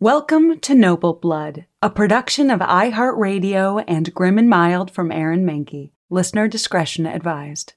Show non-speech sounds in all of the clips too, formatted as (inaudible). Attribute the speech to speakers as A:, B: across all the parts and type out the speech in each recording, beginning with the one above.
A: Welcome to Noble Blood, a production of iHeartRadio and Grim and Mild from Aaron Mahnke. Listener discretion advised.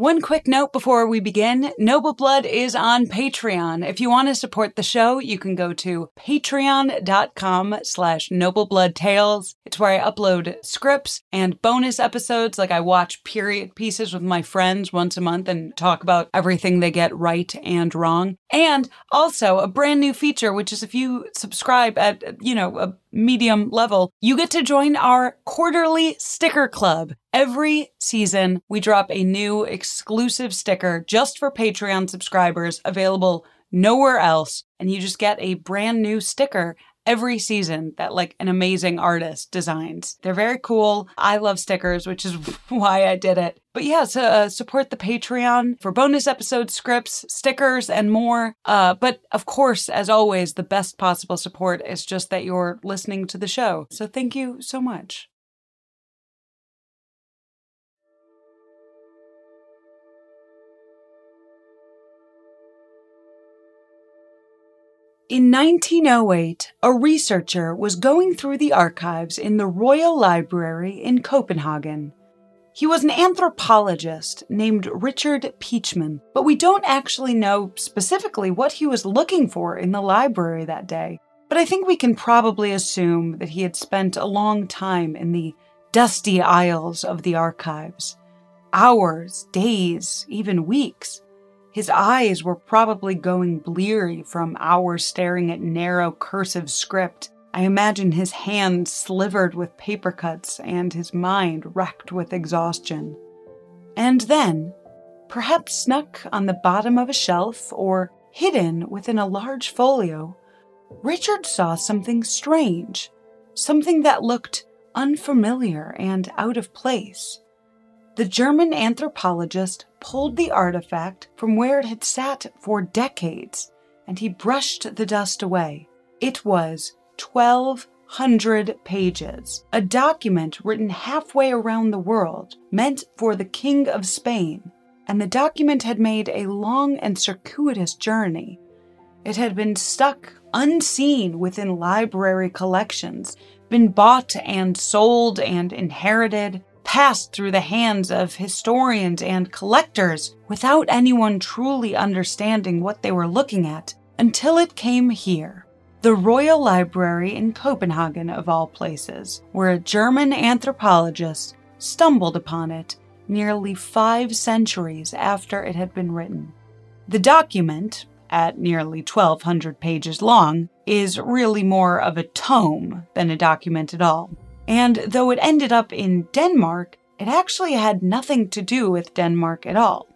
A: One quick note before we begin Noble Blood is on Patreon. If you want to support the show, you can go to patreon.com slash noblebloodtales. It's where I upload scripts and bonus episodes. Like I watch period pieces with my friends once a month and talk about everything they get right and wrong. And also a brand new feature, which is if you subscribe at, you know, a medium level, you get to join our quarterly sticker club. Every season, we drop a new exclusive sticker just for Patreon subscribers, available nowhere else. And you just get a brand new sticker every season that like an amazing artist designs. They're very cool. I love stickers, which is (laughs) why I did it. But yeah, so uh, support the Patreon for bonus episodes, scripts, stickers, and more. Uh, but of course, as always, the best possible support is just that you're listening to the show. So thank you so much. In 1908, a researcher was going through the archives in the Royal Library in Copenhagen. He was an anthropologist named Richard Pietschmann, but we don't actually know specifically what he was looking for in the library that day. But I think we can probably assume that he had spent a long time in the dusty aisles of the archives hours, days, even weeks. His eyes were probably going bleary from hours staring at narrow cursive script. I imagine his hands slivered with paper cuts and his mind wrecked with exhaustion. And then, perhaps snuck on the bottom of a shelf or hidden within a large folio, Richard saw something strange, something that looked unfamiliar and out of place. The German anthropologist pulled the artifact from where it had sat for decades, and he brushed the dust away. It was 1,200 pages, a document written halfway around the world, meant for the King of Spain. And the document had made a long and circuitous journey. It had been stuck unseen within library collections, been bought and sold and inherited, passed through the hands of historians and collectors without anyone truly understanding what they were looking at until it came here. The Royal Library in Copenhagen, of all places, where a German anthropologist stumbled upon it nearly five centuries after it had been written. The document, at nearly 1,200 pages long, is really more of a tome than a document at all. And though it ended up in Denmark, it actually had nothing to do with Denmark at all.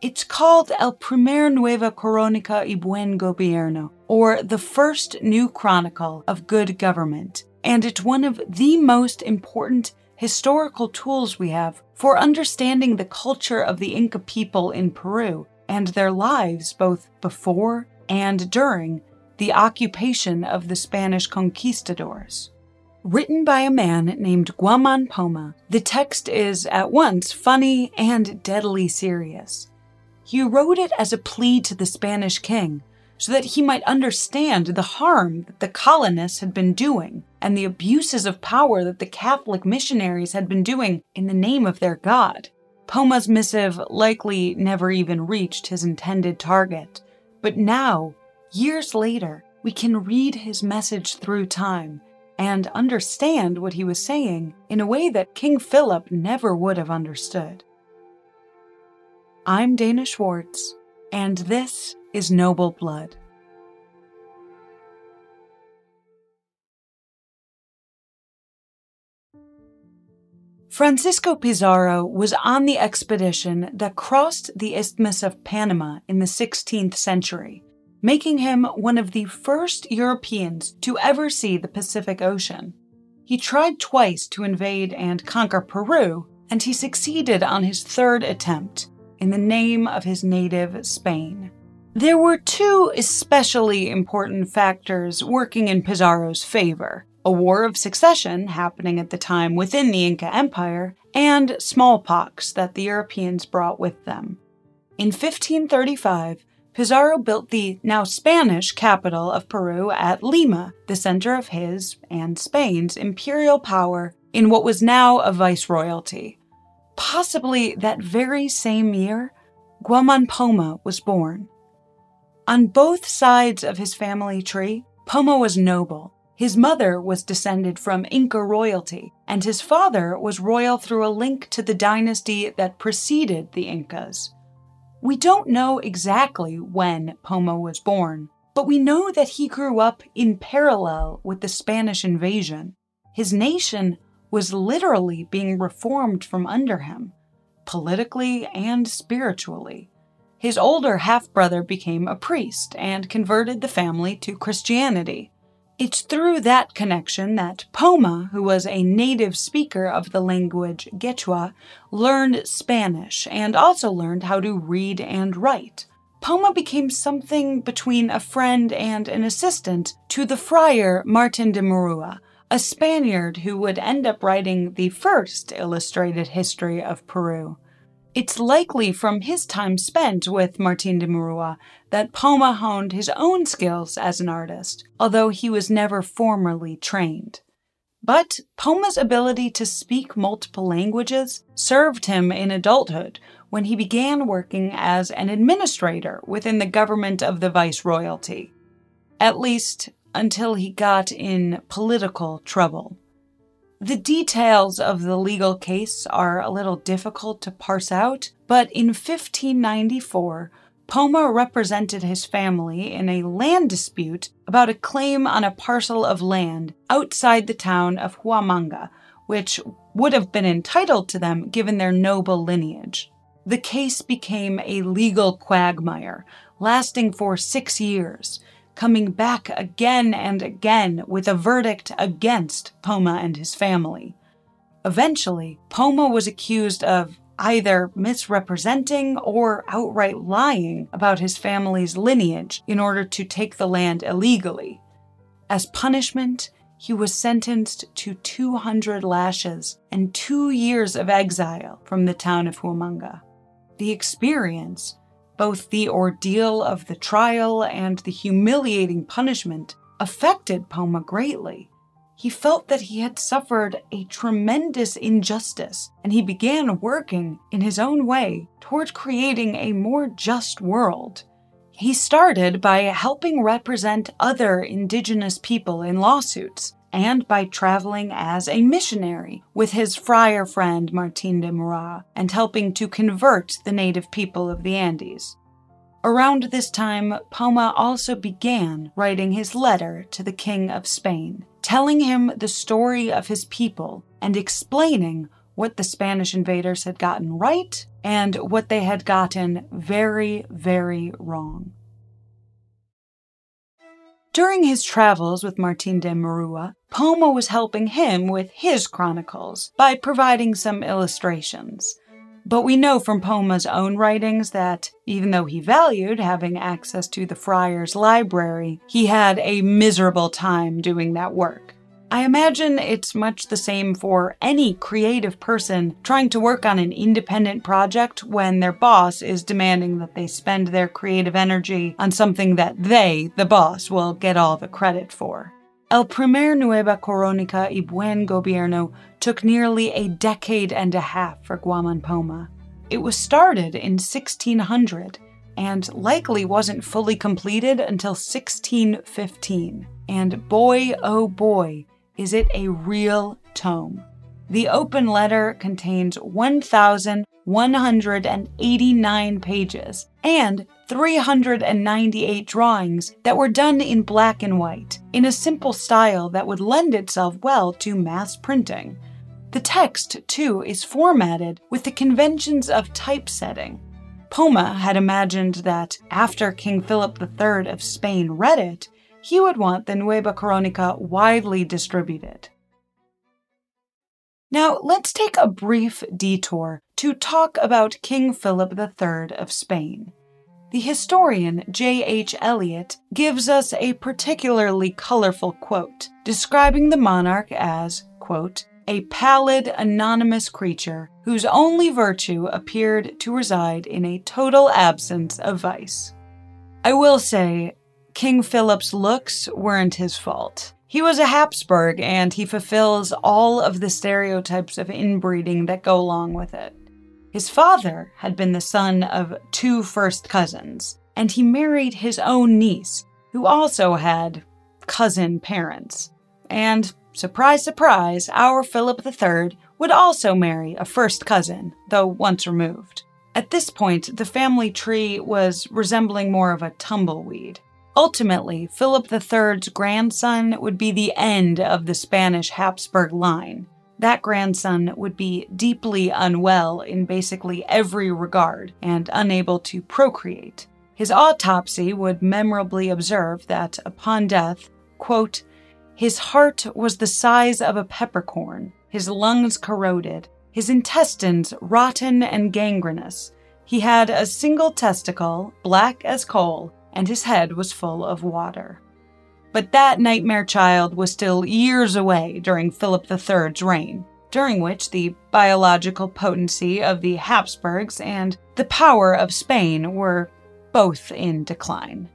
A: It's called El Primer Nueva Crónica y Buen Gobierno, or the First New Chronicle of Good Government, and it's one of the most important historical tools we have for understanding the culture of the Inca people in Peru and their lives both before and during the occupation of the Spanish conquistadors. Written by a man named Guaman Poma, the text is at once funny and deadly serious. He wrote it as a plea to the Spanish king so that he might understand the harm that the colonists had been doing and the abuses of power that the Catholic missionaries had been doing in the name of their God. Poma's missive likely never even reached his intended target, but now, years later, we can read his message through time and understand what he was saying in a way that King Philip never would have understood. I'm Dana Schwartz, and this is Noble Blood. Francisco Pizarro was on the expedition that crossed the Isthmus of Panama in the 16th century. Making him one of the first Europeans to ever see the Pacific Ocean. He tried twice to invade and conquer Peru, and he succeeded on his third attempt in the name of his native Spain. There were two especially important factors working in Pizarro's favor a war of succession happening at the time within the Inca Empire, and smallpox that the Europeans brought with them. In 1535, Pizarro built the now Spanish capital of Peru at Lima, the center of his and Spain's imperial power in what was now a viceroyalty. Possibly that very same year, Guaman Poma was born. On both sides of his family tree, Poma was noble. His mother was descended from Inca royalty, and his father was royal through a link to the dynasty that preceded the Incas. We don't know exactly when Poma was born, but we know that he grew up in parallel with the Spanish invasion. His nation was literally being reformed from under him, politically and spiritually. His older half brother became a priest and converted the family to Christianity. It's through that connection that Poma, who was a native speaker of the language Quechua, learned Spanish and also learned how to read and write. Poma became something between a friend and an assistant to the friar Martin de Murua, a Spaniard who would end up writing the first illustrated history of Peru. It's likely from his time spent with Martin de Murua that Poma honed his own skills as an artist, although he was never formally trained. But Poma's ability to speak multiple languages served him in adulthood when he began working as an administrator within the government of the Viceroyalty. At least until he got in political trouble. The details of the legal case are a little difficult to parse out, but in 1594, Poma represented his family in a land dispute about a claim on a parcel of land outside the town of Huamanga, which would have been entitled to them given their noble lineage. The case became a legal quagmire, lasting for six years, coming back again and again with a verdict against Poma and his family. Eventually, Poma was accused of either misrepresenting or outright lying about his family's lineage in order to take the land illegally. As punishment, he was sentenced to 200 lashes and two years of exile from the town of Huamanga. The experience both the ordeal of the trial and the humiliating punishment affected Poma greatly. He felt that he had suffered a tremendous injustice, and he began working in his own way toward creating a more just world. He started by helping represent other indigenous people in lawsuits and by traveling as a missionary with his friar friend Martin de Murua and helping to convert the native people of the Andes. Around this time, Poma also began writing his letter to the King of Spain, telling him the story of his people and explaining what the Spanish invaders had gotten right and what they had gotten very, very wrong. During his travels with Martin de Murua, Poma was helping him with his chronicles by providing some illustrations. But we know from Poma's own writings that, even though he valued having access to the friar's library, he had a miserable time doing that work. I imagine it's much the same for any creative person trying to work on an independent project when their boss is demanding that they spend their creative energy on something that they, the boss, will get all the credit for. El primer Nueva Coronica y Buen Gobierno took nearly a decade and a half for Guaman Poma. It was started in 1600 and likely wasn't fully completed until 1615. And boy, oh boy, is it a real tome. The open letter contains 1,189 pages and 398 drawings that were done in black and white, in a simple style that would lend itself well to mass printing. The text, too, is formatted with the conventions of typesetting. Poma had imagined that after King Philip III of Spain read it, he would want the Nueva Coronica widely distributed. Now, let's take a brief detour to talk about King Philip III of Spain. The historian J.H. Elliott gives us a particularly colorful quote, describing the monarch as, quote, a pallid, anonymous creature whose only virtue appeared to reside in a total absence of vice. I will say, King Philip's looks weren't his fault. He was a Habsburg and he fulfills all of the stereotypes of inbreeding that go along with it. His father had been the son of two first cousins, and he married his own niece, who also had cousin parents. And surprise, surprise, our Philip III would also marry a first cousin, though once removed. At this point, the family tree was resembling more of a tumbleweed. Ultimately, Philip III's grandson would be the end of the Spanish Habsburg line. That grandson would be deeply unwell in basically every regard and unable to procreate. His autopsy would memorably observe that upon death, quote, his heart was the size of a peppercorn, his lungs corroded, his intestines rotten and gangrenous. He had a single testicle, black as coal, and his head was full of water. But that nightmare child was still years away during Philip III's reign, during which the biological potency of the Habsburgs and the power of Spain were both in decline.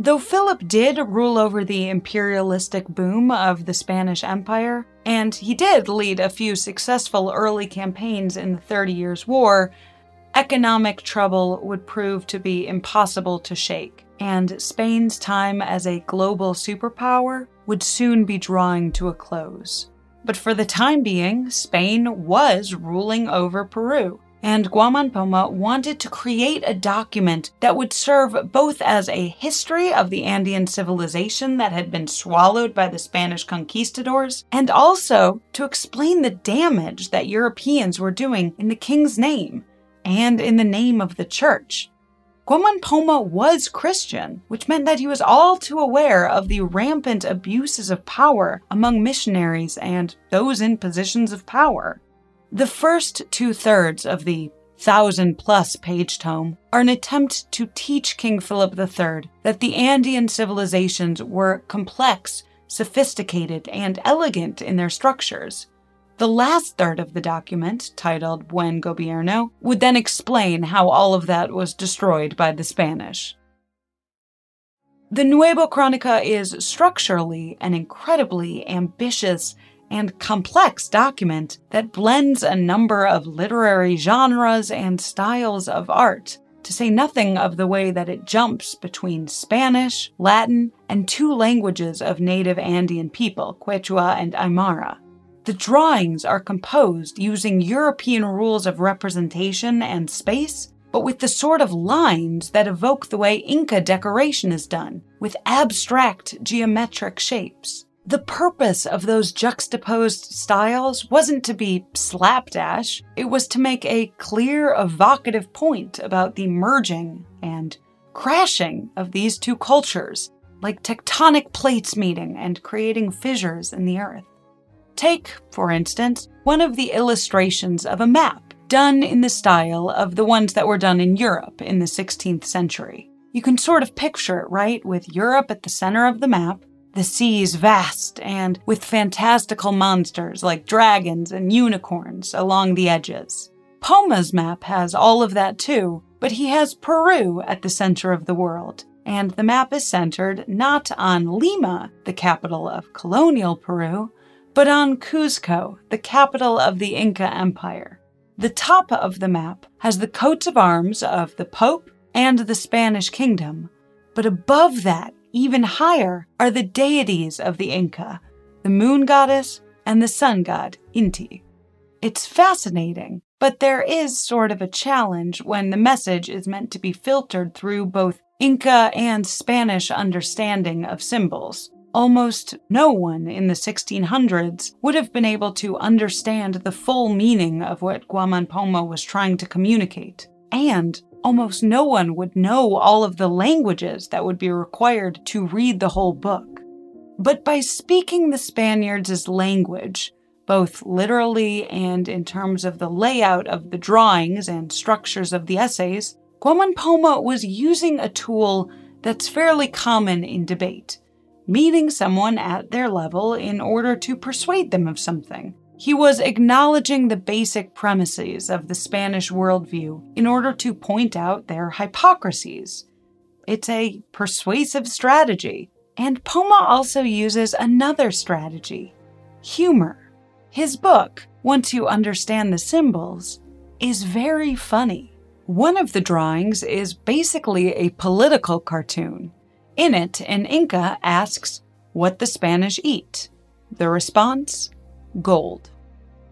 A: Though Philip did rule over the imperialistic boom of the Spanish Empire, and he did lead a few successful early campaigns in the Thirty Years' War, economic trouble would prove to be impossible to shake, and Spain's time as a global superpower would soon be drawing to a close. But for the time being, Spain was ruling over Peru, and Guaman Poma wanted to create a document that would serve both as a history of the Andean civilization that had been swallowed by the Spanish conquistadors, and also to explain the damage that Europeans were doing in the king's name and in the name of the church. Guaman Poma was Christian, which meant that he was all too aware of the rampant abuses of power among missionaries and those in positions of power. The first two thirds of the thousand plus page tome are an attempt to teach King Philip III that the Andean civilizations were complex, sophisticated, and elegant in their structures, the last third of the document, titled Buen Gobierno, would then explain how all of that was destroyed by the Spanish. The Nuevo Cronica is structurally an incredibly ambitious and complex document that blends a number of literary genres and styles of art, to say nothing of the way that it jumps between Spanish, Latin, and two languages of native Andean people, Quechua and Aymara. The drawings are composed using European rules of representation and space, but with the sort of lines that evoke the way Inca decoration is done, with abstract geometric shapes. The purpose of those juxtaposed styles wasn't to be slapdash, it was to make a clear, evocative point about the merging and crashing of these two cultures, like tectonic plates meeting and creating fissures in the earth. Take, for instance, one of the illustrations of a map done in the style of the ones that were done in Europe in the 16th century. You can sort of picture it, right? With Europe at the center of the map, the seas vast and with fantastical monsters like dragons and unicorns along the edges. Poma's map has all of that too, but he has Peru at the center of the world, and the map is centered not on Lima, the capital of colonial Peru, but on Cuzco, the capital of the Inca Empire. The top of the map has the coats of arms of the Pope and the Spanish kingdom, but above that, even higher, are the deities of the Inca the moon goddess and the sun god, Inti. It's fascinating, but there is sort of a challenge when the message is meant to be filtered through both Inca and Spanish understanding of symbols. Almost no one in the 1600s would have been able to understand the full meaning of what Guaman Poma was trying to communicate. And almost no one would know all of the languages that would be required to read the whole book. But by speaking the Spaniards' language, both literally and in terms of the layout of the drawings and structures of the essays, Guaman Poma was using a tool that's fairly common in debate meeting someone at their level in order to persuade them of something. He was acknowledging the basic premises of the Spanish worldview in order to point out their hypocrisies. It's a persuasive strategy. And Poma also uses another strategy humor. His book, once you understand the symbols, is very funny. One of the drawings is basically a political cartoon. In it, an Inca asks what the Spanish eat. The response gold.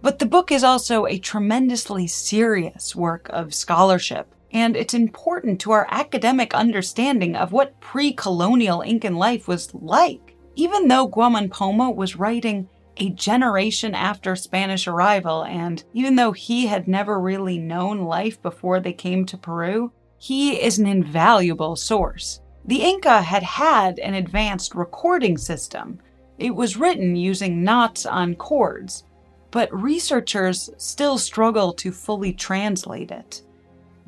A: But the book is also a tremendously serious work of scholarship, and it's important to our academic understanding of what pre colonial Incan life was like. Even though Guaman Poma was writing a generation after Spanish arrival, and even though he had never really known life before they came to Peru, he is an invaluable source. The Inca had had an advanced recording system. It was written using knots on cords, but researchers still struggle to fully translate it.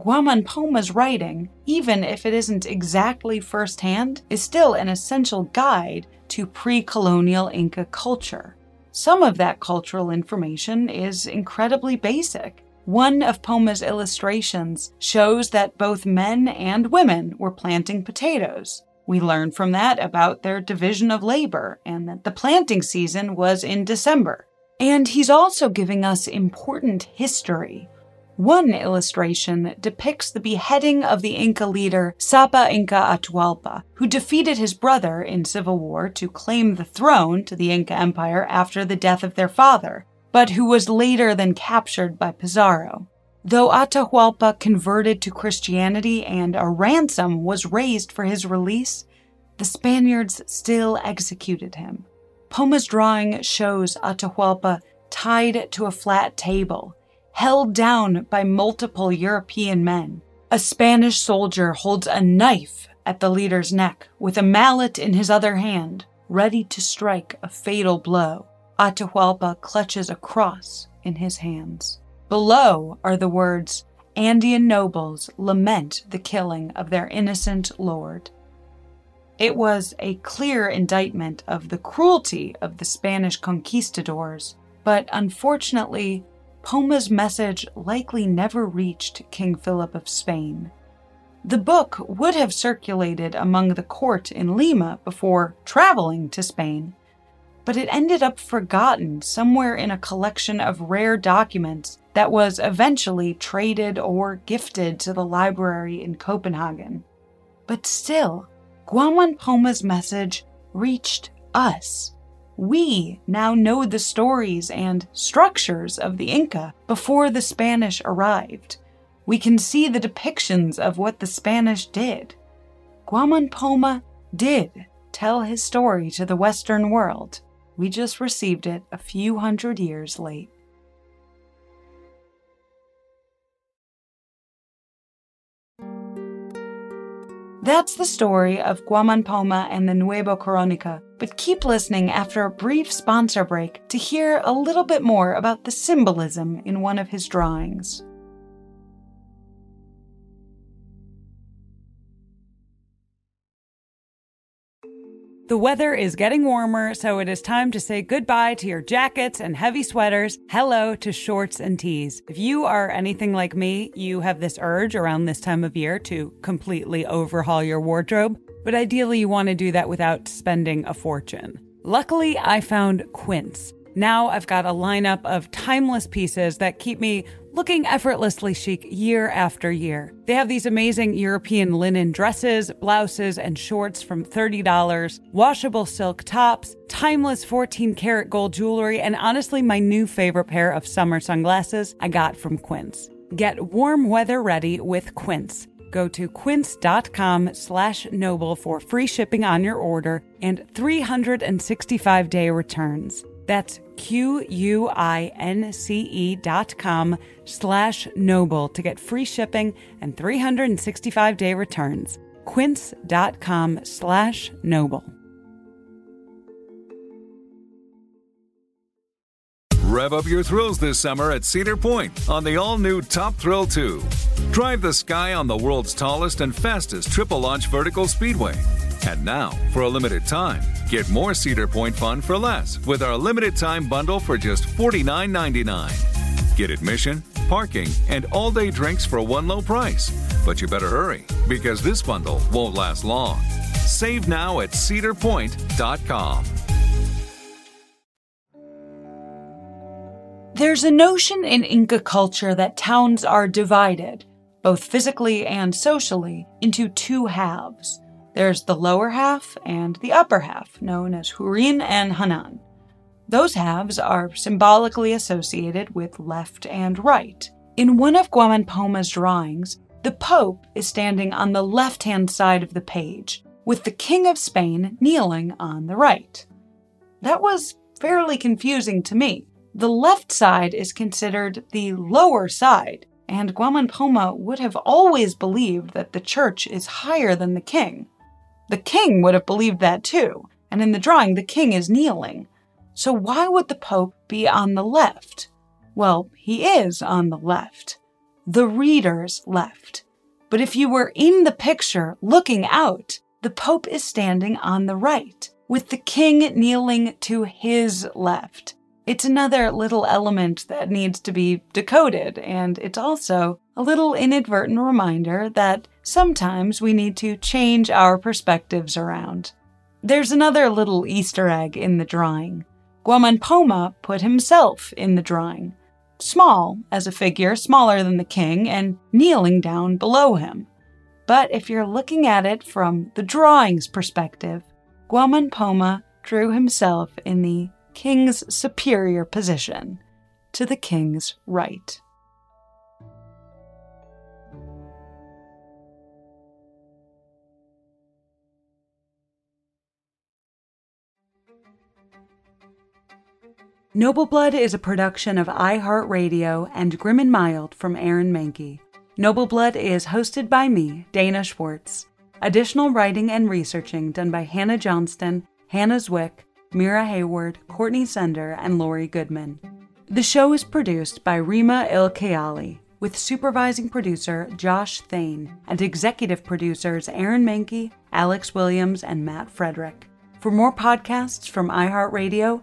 A: Guaman Poma's writing, even if it isn't exactly firsthand, is still an essential guide to pre colonial Inca culture. Some of that cultural information is incredibly basic, one of Poma's illustrations shows that both men and women were planting potatoes. We learn from that about their division of labor and that the planting season was in December. And he's also giving us important history. One illustration depicts the beheading of the Inca leader Sapa Inca Atahualpa, who defeated his brother in civil war to claim the throne to the Inca Empire after the death of their father but who was later then captured by Pizarro. Though Atahualpa converted to Christianity and a ransom was raised for his release, the Spaniards still executed him. Poma's drawing shows Atahualpa tied to a flat table, held down by multiple European men. A Spanish soldier holds a knife at the leader's neck with a mallet in his other hand, ready to strike a fatal blow. Atahualpa clutches a cross in his hands. Below are the words, Andean nobles lament the killing of their innocent lord. It was a clear indictment of the cruelty of the Spanish conquistadors, but unfortunately, Poma's message likely never reached King Philip of Spain. The book would have circulated among the court in Lima before traveling to Spain, but it ended up forgotten somewhere in a collection of rare documents that was eventually traded or gifted to the library in Copenhagen. But still, Guaman Poma's message reached us. We now know the stories and structures of the Inca before the Spanish arrived. We can see the depictions of what the Spanish did. Guaman Poma did tell his story to the Western world. We just received it a few hundred years late. That's the story of Guaman Poma and the Nuevo Coronica, but keep listening after a brief sponsor break to hear a little bit more about the symbolism in one of his drawings. The weather is getting warmer, so it is time to say goodbye to your jackets and heavy sweaters. Hello to shorts and tees. If you are anything like me, you have this urge around this time of year to completely overhaul your wardrobe, but ideally you want to do that without spending a fortune. Luckily, I found Quince. Now I've got a lineup of timeless pieces that keep me looking effortlessly chic year after year. They have these amazing European linen dresses, blouses, and shorts from $30, washable silk tops, timeless 14 karat gold jewelry, and honestly, my new favorite pair of summer sunglasses I got from Quince. Get warm weather ready with Quince. Go to quince.com slash noble for free shipping on your order and 365 day returns. That's Q-U-I-N-C-E dot com slash noble to get free shipping and 365-day returns. quince.com slash noble.
B: Rev up your thrills this summer at Cedar Point on the all-new Top Thrill 2. Drive the sky on the world's tallest and fastest triple launch vertical speedway. And now, for a limited time, get more Cedar Point fun for less with our limited time bundle for just $49.99. Get admission, parking, and all day drinks for one low price. But you better hurry because this bundle won't last long. Save now at cedarpoint.com.
A: There's a notion in Inca culture that towns are divided, both physically and socially, into two halves. There's the lower half and the upper half, known as Hurin and Hanan. Those halves are symbolically associated with left and right. In one of Guaman Poma's drawings, the Pope is standing on the left hand side of the page, with the King of Spain kneeling on the right. That was fairly confusing to me. The left side is considered the lower side, and Guaman Poma would have always believed that the church is higher than the king. The king would have believed that too, and in the drawing, the king is kneeling. So why would the Pope be on the left? Well, he is on the left. The reader's left. But if you were in the picture looking out, the Pope is standing on the right, with the king kneeling to his left. It's another little element that needs to be decoded, and it's also a little inadvertent reminder that sometimes we need to change our perspectives around. There's another little Easter egg in the drawing. Guaman Poma put himself in the drawing. Small as a figure, smaller than the king, and kneeling down below him. But if you're looking at it from the drawing's perspective, Guaman Poma drew himself in the king's superior position, to the king's right. Noble Blood is a production of iHeartRadio and Grim and Mild from Aaron Mahnke. Noble Blood is hosted by me, Dana Schwartz. Additional writing and researching done by Hannah Johnston, Hannah Zwick, Mira Hayward, Courtney Sender, and Lori Goodman. The show is produced by Rima Ilkayali, with supervising producer Josh Thane and executive producers Aaron Mahnke, Alex Williams, and Matt Frederick. For more podcasts from iHeartRadio,